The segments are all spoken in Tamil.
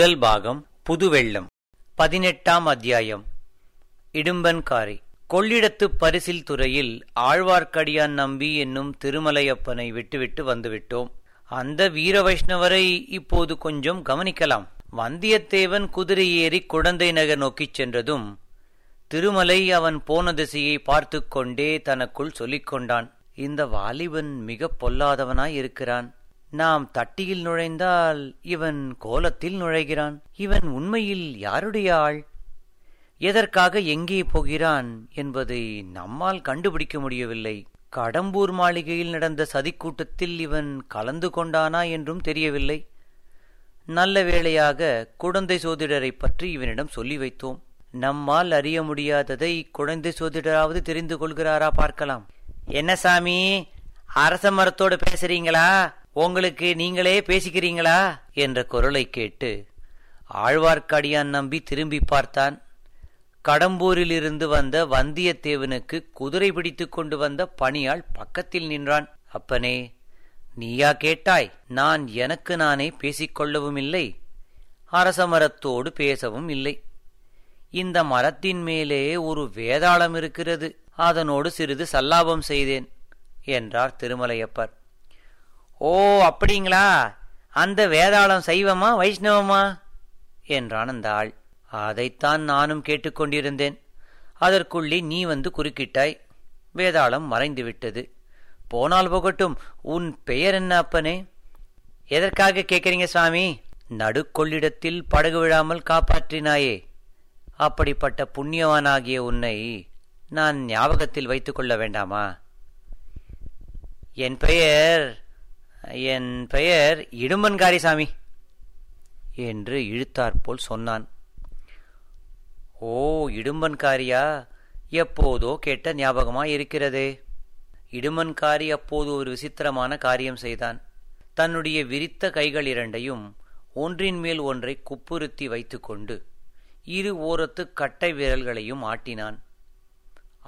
முதல் பாகம் புதுவெள்ளம். பதினெட்டாம் அத்தியாயம். இடும்பன்காரி. கொள்ளிடத்து பரிசில் துறையில் ஆழ்வார்க்கடியான் நம்பி என்னும் திருமலையப்பனை விட்டுவிட்டு வந்துவிட்டோம். அந்த வீர வைஷ்ணவரை இப்போது கொஞ்சம் கவனிக்கலாம். வந்தியத்தேவன் குதிரை ஏறி குழந்தை நகர் நோக்கிச் சென்றதும் திருமலை அவன் போன திசையை பார்த்து கொண்டே தனக்குள் சொல்லிக்கொண்டான் இந்த வாலிபன் மிக பொல்லாதவனாய் இருக்கிறான் நாம் தட்டியில் நுழைந்தால் இவன் கோலத்தில் நுழைகிறான். இவன் உண்மையில் யாருடைய ஆள்? எதற்காக எங்கே போகிறான் என்பதை நம்மால் கண்டுபிடிக்க முடியவில்லை. கடம்பூர் மாளிகையில் நடந்த சதிக்கூட்டத்தில் இவன் கலந்து கொண்டானா என்றும் தெரியவில்லை. நல்ல வேளையாக குழந்தை சோதிடரை பற்றி இவனிடம் சொல்லி வைத்தோம். நம்மால் அறிய முடியாததை குழந்தை சோதிடராவது தெரிந்து கொள்கிறாரா பார்க்கலாம். என்ன சாமி? அரச மரத்தோடு பேசுறீங்களா? உங்களுக்கு நீங்களே பேசிக்கிறீங்களா? என்ற குரலை கேட்டு ஆழ்வார்க்கடியான் நம்பி திரும்பி பார்த்தான். கடம்பூரிலிருந்து வந்த வந்தியத்தேவனுக்கு குதிரை பிடித்து கொண்டு வந்த பணியாள் பக்கத்தில் நின்றான். அப்பனே நீயா கேட்டாய் நான் எனக்கு நானே பேசிக்கொள்ளவும் இல்லை அரச மரத்தோடு பேசவும் இல்லை. இந்த மரத்தின் மேலே ஒரு வேதாளம் இருக்கிறது அதனோடு சிறிது சல்லாபம் செய்தேன் என்றார் திருமலையப்பர். ஓ அப்படிங்களா? அந்த வேதாளம் சைவமா வைஷ்ணவமா? என்றான் அந்த ஆள். அதைத்தான் நானும் கேட்டுக்கொண்டிருந்தேன் அதற்குள்ளே நீ வந்து குறுக்கிட்டாய். வேதாளம் மறைந்து விட்டது. போனால் போகட்டும் உன் பெயர் என்ன அப்பனே? எதற்காக கேட்குறீங்க சுவாமி? நடுக்கொள்ளிடத்தில் படகு விழாமல் காப்பாற்றினாயே. அப்படிப்பட்ட புண்ணியவானாகிய உன்னை நான் ஞாபகத்தில் வைத்துக்கொள்ள வேண்டாமா? என் பெயர் என் பெயர் இடும்பன்காரி சாமி என்று இழுத்தாற்போல் சொன்னான். ஓ இடும்பன்காரியா எப்போதோ கேட்ட ஞாபகமா இருக்கிறதே. இடுமன்காரி அப்போது ஒரு விசித்திரமான காரியம் செய்தான். தன்னுடைய விரித்த கைகள் இரண்டையும் ஒன்றின் மேல் ஒன்றை குப்புறுத்தி வைத்துக்கொண்டு இரு ஓரத்து கட்டை விரல்களையும் ஆட்டினான்.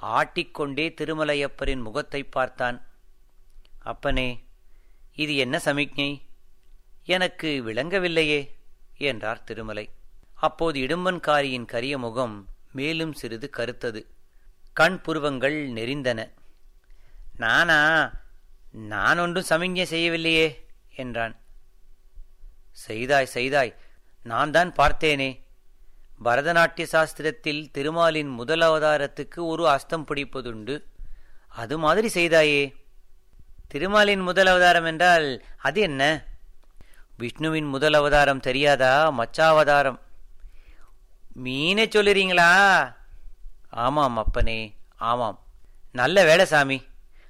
ஆட்டிக்கொண்டே திருமலையப்பரின் முகத்தை பார்த்தான். அப்பனே இது என்ன சமிக்ஞை? எனக்கு விளங்கவில்லையே என்றார் திருமலை. அப்போது இடும்பன்காரியின் கரிய முகம் மேலும் சிறிது கருத்தது. கண் புருவங்கள் நெறிந்தன நானா? நான் ஒன்றும் சமிக்ஞை செய்யவில்லையே என்றான். செய்தாய் செய்தாய் நான் தான் பார்த்தேனே. பரதநாட்டிய சாஸ்திரத்தில் திருமாலின் முதல் அவதாரத்துக்கு ஒரு அஸ்தம் பிடிப்பதுண்டு. அது மாதிரி செய்தாயே. திருமாலின் முதல் அவதாரம் என்றால் அது என்ன? விஷ்ணுவின் முதல் அவதாரம் தெரியாதா? மச்சாவதாரம். மீனே சொல்லுறீங்களா? ஆமாம் அப்பனே ஆமாம். நல்ல வேலை சாமி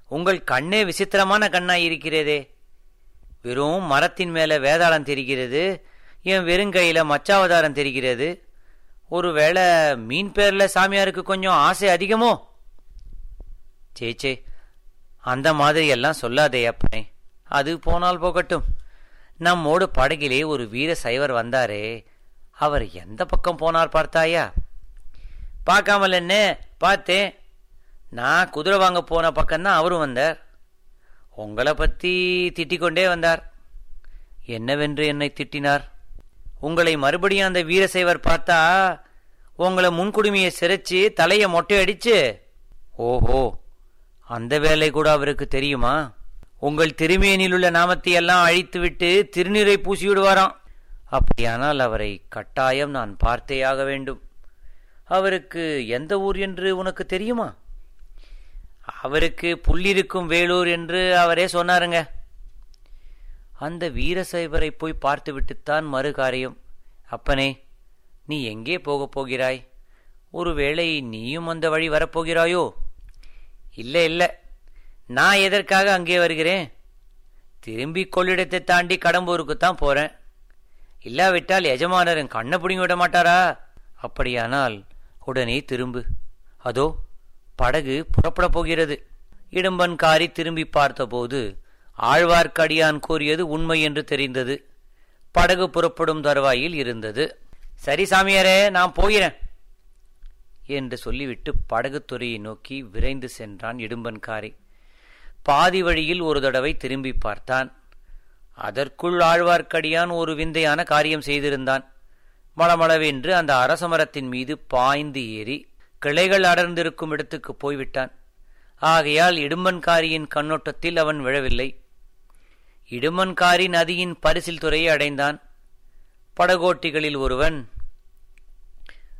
உங்கள் கண்ணே விசித்திரமான கண்ணாய் இருக்கிறதே. வெறும் மரத்தின் மேலே வேதாளம் தெரிகிறது என் வெறுங்கையில் மச்சாவதாரம் தெரிகிறது. ஒருவேளை மீன் பேரில் சாமியாருக்கு கொஞ்சம் ஆசை அதிகமோ? சேச்சே அந்த மாதிரி எல்லாம் சொல்லாதே அப்பனே. அது போனால் போகட்டும். நம்மோடு படகிலே ஒரு வீர சைவர் வந்தாரே. அவர் எந்த பக்கம் போனார் பார்த்தாயா? பார்க்காமல் என்ன? பார்த்தேன். நான் குதிரை வாங்க போன பக்கம்தான் அவரும் வந்தார். உங்களை பற்றி திட்டிக்கொண்டே வந்தார். என்னவென்று என்னை திட்டினார்? உங்களை மறுபடியும் அந்த வீரசைவர் பார்த்தா உங்களை முன்குடுமையை சிரைச்சு தலையை மொட்டை அடிச்சு ஓஹோ அந்த வேலை கூட அவருக்கு தெரியுமா? உங்கள் திருமேனில் உள்ள நாமத்தை எல்லாம் அழித்துவிட்டு திருநீரை பூசிவிடுவாராம். அப்படியானால் அவரை கட்டாயம் நான் பார்த்தேயாக வேண்டும். அவருக்கு எந்த ஊர் என்று உனக்கு தெரியுமா? அவருக்கு புள்ளிருக்கும் வேலூர் என்று அவரே சொன்னாருங்க. அந்த வீரசைவரை போய் பார்த்துவிட்டுத்தான் மறு காரியம். அப்பனே நீ எங்கே போகப் போகிறாய்? ஒருவேளை நீயும் அந்த வழி வரப்போகிறாயோ? இல்லை இல்லை. நான் எதற்காக அங்கே வருகிறேன்? திரும்பி கொள்ளிடத்தை தாண்டி கடம்பூருக்குத்தான் போறேன். இல்லாவிட்டால் எஜமானர் என் கண்ணை பிடிங்கி விட மாட்டாரா? அப்படியானால் உடனே திரும்பு. அதோ படகு புறப்படப் போகிறது. இடும்பன்காரி திரும்பி பார்த்தபோது ஆழ்வார்க்கடியான் கூறியது உண்மை என்று தெரிந்தது. படகு புறப்படும் தருவாயில் இருந்தது. சரி சாமியாரே நான் போகிறேன். என்று சொல்லிவிட்டு படகுத்துறையை நோக்கி விரைந்து சென்றான் இடும்பன்காரி. பாதி வழியில் ஒரு தடவை திரும்பி பார்த்தான். அதற்குள் ஆழ்வார்க்கடியான் ஒரு விந்தையான காரியம் செய்திருந்தான். மளமளவென்று அந்த அரசமரத்தின் மீது பாய்ந்து ஏறி கிளைகள் அடர்ந்திருக்கும் இடத்துக்கு போய்விட்டான். ஆகையால் இடும்பன்காரியின் கண்ணோட்டத்தில் அவன் விழவில்லை. இடுமன்காரி நதியின் பரிசில் துறையை அடைந்தான். படகோட்டிகளில் ஒருவன்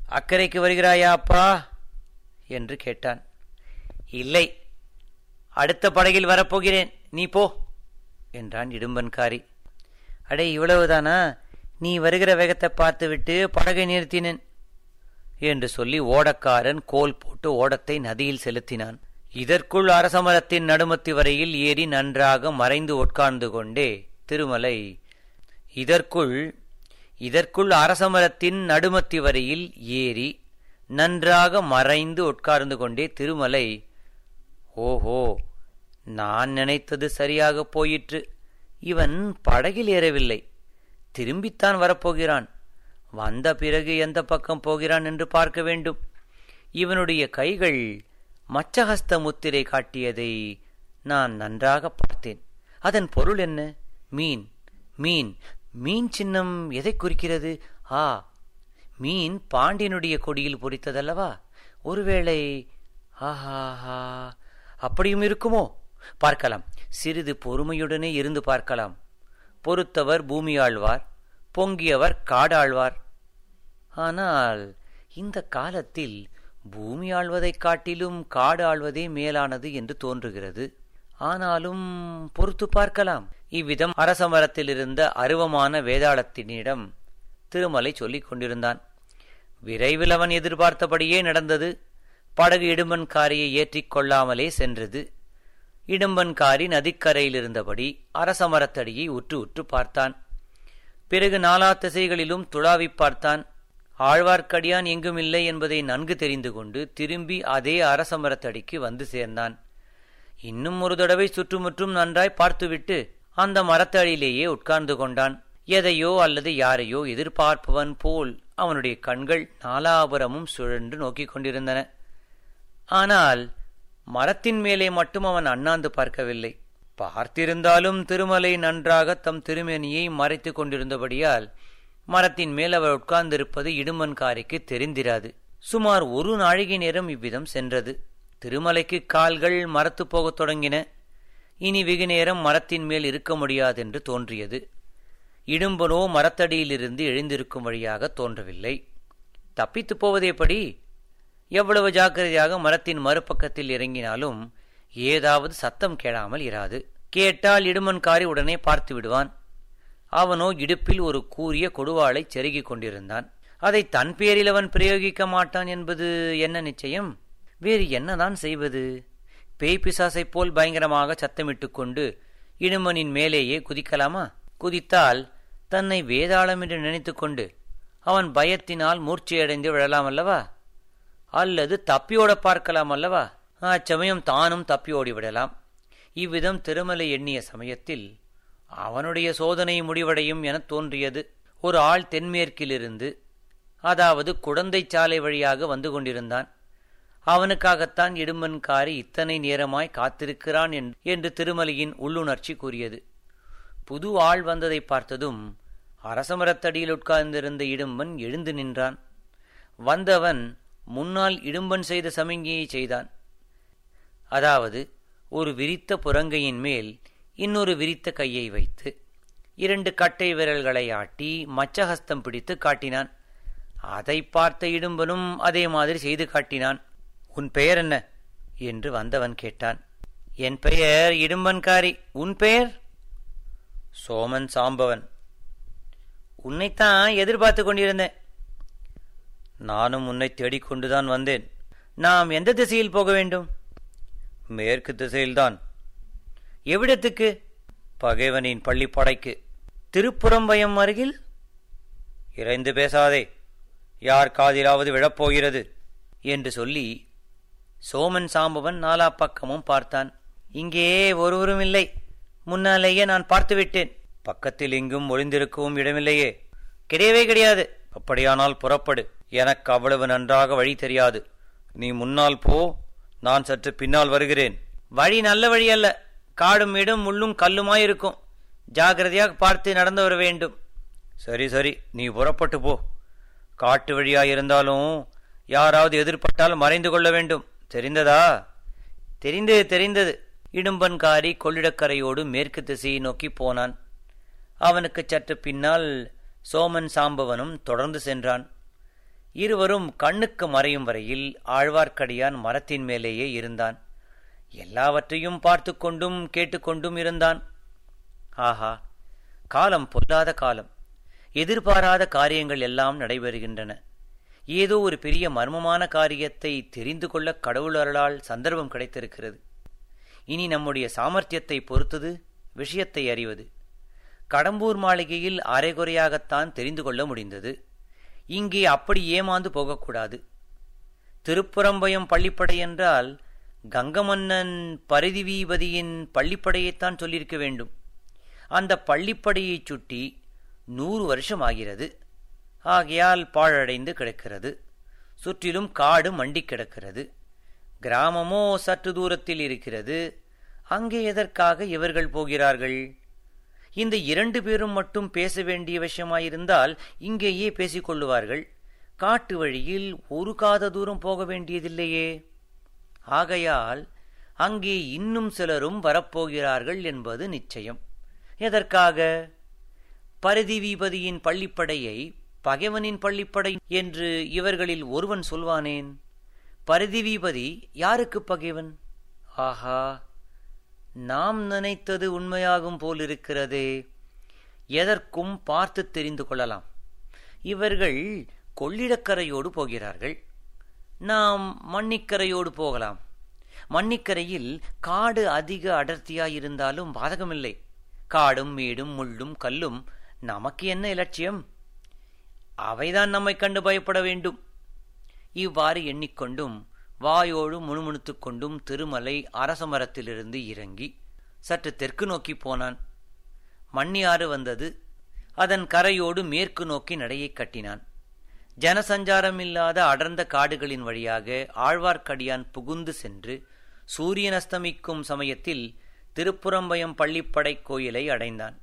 அக்கறைக்கு வருகிறாயா அப்பா? என்று கேட்டான். இல்லை. அடுத்த படகில் வரப்போகிறேன். நீ போ என்றான் இடும்பன்காரி. அடே இவ்வளவுதானா? நீ வருகிற வேகத்தை பார்த்துவிட்டு படகை நிறுத்தினேன் என்று சொல்லி ஓடக்காரன் கோல் போட்டு ஓடத்தை நதியில் செலுத்தினான். இதற்குள் அரசமரத்தின் நடுமத்தி வரையில் ஏறி நன்றாக மறைந்து உட்கார்ந்து கொண்டே திருமலை இதற்குள் இதற்குள் அரசமரத்தின் நடுமத்தி வரையில் ஏறி நன்றாக மறைந்து உட்கார்ந்து கொண்டே திருமலை ஓஹோ நான் நினைத்தது சரியாக போயிற்று. இவன் படகில் ஏறவில்லை. திரும்பித்தான் வரப்போகிறான். வந்த பிறகு எந்த பக்கம் போகிறான் என்று பார்க்க வேண்டும். இவனுடைய கைகள் மச்சஹஸ்த முத்திரை காட்டியதை நான் நன்றாக பார்த்தேன். அதன் பொருள் என்ன? மீன் மீன் மீன் சின்னம் எதை குறிக்கிறது? ஆ மீன் பாண்டியனுடைய கொடியில் பொறித்ததல்லவா? ஒருவேளை ஆஹாஹா அப்படியும் இருக்குமோ? பார்க்கலாம். சிறிது பொறுமையுடனே இருந்து பார்க்கலாம். பொறுத்தவர் பூமியாழ்வார் பொங்கியவர் காடாழ்வார் ஆனால் இந்த காலத்தில் பூமி ஆழ்வதைக் காட்டிலும் காடு ஆழ்வதே மேலானது என்று தோன்றுகிறது. ஆனாலும் பொறுத்து பார்க்கலாம். இவ்விதம் அரசமரத்தில் இருந்த அருவமான வேதாளத்தினிடம் திருமலை சொல்லிக் கொண்டிருந்தான். விரைவில் அவன் எதிர்பார்த்தபடியே நடந்தது. படகு இடும்பன்காரியை ஏற்றிக் கொள்ளாமலே சென்றது. இடும்பன்காரி நதிக்கரையில் இருந்தபடி அரசமரத்தடியை உற்று உற்று பார்த்தான். பிறகு நாலா திசைகளிலும் துளாவி பார்த்தான். ஆழ்வார்க்கடியான் எங்குமில்லை என்பதை நன்கு தெரிந்து கொண்டு திரும்பி அதே அரசமரத்தடிக்கு வந்து சேர்ந்தான். இன்னும் ஒரு தடவை சுற்றுமுற்றும் நன்றாய் பார்த்துவிட்டு அந்த மரத்தடியிலேயே உட்கார்ந்து கொண்டான். எதையோ அல்லது யாரையோ எதிர்பார்ப்பவன் போல் அவனுடைய கண்கள் நாலாபுரமும் சுழன்று நோக்கிக் கொண்டிருந்தன. ஆனால் மரத்தின் மேலே மட்டும் அவன் அண்ணாந்து பார்க்கவில்லை. பார்த்திருந்தாலும் திருமலை நன்றாக தம் திருமேனியை மறைத்துக் கொண்டிருந்தபடியால் மரத்தின் மேல் அவர் உட்கார்ந்திருப்பது இடுமன்காரிக்கு தெரிந்திராது. சுமார் ஒரு நாழிகை நேரம் இவ்விதம் சென்றது. திருமலைக்கு கால்கள் மரத்து போகத் தொடங்கின. இனி வெகு நேரம் மரத்தின் மேல் இருக்க முடியாதென்று தோன்றியது. இடும்பனோ மரத்தடியிலிருந்து எழுந்திருக்கும் வழியாக தோன்றவில்லை. தப்பித்துப் போவது எப்படி? எவ்வளவு ஜாக்கிரதையாக மரத்தின் மறுபக்கத்தில் இறங்கினாலும் ஏதாவது சத்தம் கேளாமல் இராது. கேட்டால் இடுமன்காரி உடனே பார்த்து விடுவான். அவனோ இடுப்பில் ஒரு கூரிய கொடுவாளை செருகிக் கொண்டிருந்தான். அதை தன் பேரில் அவன் பிரயோகிக்க மாட்டான் என்பது என்ன நிச்சயம்? வேறு என்னதான் செய்வது? பேய் பிசாசைப் போல் பயங்கரமாக சத்தமிட்டுக் கொண்டு இடுமனின் மேலேயே குதிக்கலாமா? குதித்தால் தன்னை வேதாளம் என்று நினைத்துக்கொண்டு அவன் பயத்தினால் மூர்ச்சையடைந்து விழலாம் அல்லவா? அல்லது தப்பியோட பார்க்கலாம் அல்லவா? அச்சமயம் தானும் தப்பி ஓடிவிடலாம் இவ்விதம் திருமலை எண்ணிய சமயத்தில் அவனுடைய சோதனை முடிவடையும் எனத் தோன்றியது. ஒரு ஆள் தென்மேற்கிலிருந்து அதாவது குடந்தை சாலை வழியாக வந்து கொண்டிருந்தான். அவனுக்காகத்தான் இடும்பன்காரி இத்தனை நேரமாய் காத்திருக்கிறான் என்று திருமலையின் உள்ளுணர்ச்சி கூறியது. புது ஆள் வந்ததை பார்த்ததும் அரசமரத்தடியில் உட்கார்ந்திருந்த இடும்பன் எழுந்து நின்றான். வந்தவன் முன்னால் இடும்பன் செய்த சமிஞ்ஞையை செய்தான். அதாவது ஒரு விரித்த புறங்கையின் மேல் இன்னொரு விரித்த கையை வைத்து இரண்டு கட்டை விரல்களை ஆட்டி மச்சஹஸ்தம் பிடித்து காட்டினான். அதை பார்த்த இடும்பனும் அதே மாதிரி செய்து காட்டினான். உன் பெயர் என்ன? என்று வந்தவன் கேட்டான். என் பெயர் இடும்பன்காரி. உன் பெயர்? சோமன் சாம்பவன். உன்னைத்தான் எதிர்பார்த்து கொண்டிருந்தேன். நானும் உன்னை தேடிக்கொண்டுதான் வந்தேன். நாம் எந்த திசையில் போக வேண்டும்? மேற்கு திசையில்தான். எவ்விடத்துக்கு? பகைவனின் பள்ளிப்படைக்கு. திருப்புறம்பயம் அருகில்? இறைந்து பேசாதே. யார் காதிலாவது விழப்போகிறது? என்று சொல்லி சோமன் சாம்பவன் நாலா பக்கமும் பார்த்தான். இங்கே ஒருவரும் இல்லை. முன்னாலேயே நான் பார்த்துவிட்டேன். பக்கத்தில் எங்கும் ஒளிந்திருக்கவும் இடமில்லையே. கிடையவே கிடையாது. அப்படியானால் புறப்படு. எனக்கு அவ்வளவு நன்றாக வழி தெரியாது. நீ முன்னால் போ. நான் சற்று பின்னால் வருகிறேன். வழி நல்ல வழி அல்ல. காடும் இடம் முள்ளும் கல்லுமாயிருக்கும். ஜாகிரதையாக பார்த்து நடந்து வர வேண்டும். சரி சரி. நீ புறப்பட்டு போ. காட்டு வழியாயிருந்தாலும் யாராவது எதிர்பட்டால் மறைந்து கொள்ள வேண்டும். தெரிந்ததா? தெரிந்தது தெரிந்தது. இடும்பன்காரி கொள்ளிடக்கரையோடு மேற்கு திசையை நோக்கி போனான். அவனுக்கு சற்று பின்னால் சோமன் சாம்பவனும் தொடர்ந்து சென்றான். இருவரும் கண்ணுக்கு மறையும் வரையில் ஆழ்வார்க்கடியான் மரத்தின் மேலேயே இருந்தான். எல்லாவற்றையும் பார்த்து கொண்டும் கேட்டுக்கொண்டும் இருந்தான். ஆஹா காலம் பொல்லாத காலம். எதிர்பாராத காரியங்கள் எல்லாம் நடைபெறுகின்றன. ஏதோ ஒரு பெரிய மர்மமான காரியத்தை தெரிந்து கொள்ள கடவுள் அருளால் சந்தர்ப்பம் கிடைத்திருக்கிறது. இனி நம்முடைய சாமர்த்தியத்தை பொறுத்தது விஷயத்தை அறிவது. கடம்பூர் மாளிகையில் அரைகுறையாகத்தான் தெரிந்து கொள்ள முடிந்தது. இங்கே அப்படி ஏமாந்து போகக்கூடாது. திருப்புறம்பயம் பள்ளிப்படை என்றால் கங்கமன்னன் பரிதிவீபதியின் பள்ளிப்படையைத்தான் சொல்லியிருக்க வேண்டும். அந்த பள்ளிப்படையைச் சுட்டி நூறு வருஷம் ஆகிறது. ஆகையால் பாழடைந்து கிடக்கிறது. சுற்றிலும் காடு மண்டி கிடக்கிறது. கிராமமோ சற்று தூரத்தில் இருக்கிறது. அங்கே எதற்காக இவர்கள் போகிறார்கள்? இந்த இரண்டு பேரும் மட்டும் பேச வேண்டிய விஷயமாயிருந்தால் இங்கேயே பேசிக்கொள்ளுவார்கள் காட்டு வழியில் ஒரு காத தூரம் போக வேண்டியதில்லையே. ஆகையால் அங்கே இன்னும் சிலரும் வரப்போகிறார்கள் என்பது நிச்சயம். எதற்காக? பரதிவீபதியின் பள்ளிப்படையை பகைவனின் பள்ளிப்படை என்று இவர்களில் ஒருவன் சொல்வானேன்? பரிதிவீபதி யாருக்கு பகைவன்? ஆஹா நாம் நினைத்தது உண்மையாகும் போலிருக்கிறதே. எதற்கும் பார்த்து தெரிந்து கொள்ளலாம். இவர்கள் கொள்ளிடக்கரையோடு போகிறார்கள். நாம் மண்ணிக்கரையோடு போகலாம். மண்ணிக்கரையில் காடு அதிக அடர்த்தியாயிருந்தாலும் பாதகமில்லை. காடும் மேடும் முள்ளும் கல்லும் நமக்கு என்ன இலட்சியம்? அவைதான் நம்மை கண்டு பயப்பட வேண்டும். இவ்வாறு எண்ணிக்கொண்டும் வாயோடு முணுமுணுத்துக் கொண்டும் திருமலை அரசமரத்திலிருந்து இறங்கி சற்று தெற்கு நோக்கி போனான். மண்ணியாறு வந்தது. அதன் கரையோடு மேற்கு நோக்கி நடையை கட்டினான். ஜனசஞ்சாரம் இல்லாத அடர்ந்த காடுகளின் வழியாக ஆழ்வார்க்கடியான் புகுந்து சென்று சூரியன் அஸ்தமிக்கும் சமயத்தில் திருப்புறம்பயம் பள்ளிப்படை கோயிலை அடைந்தான்.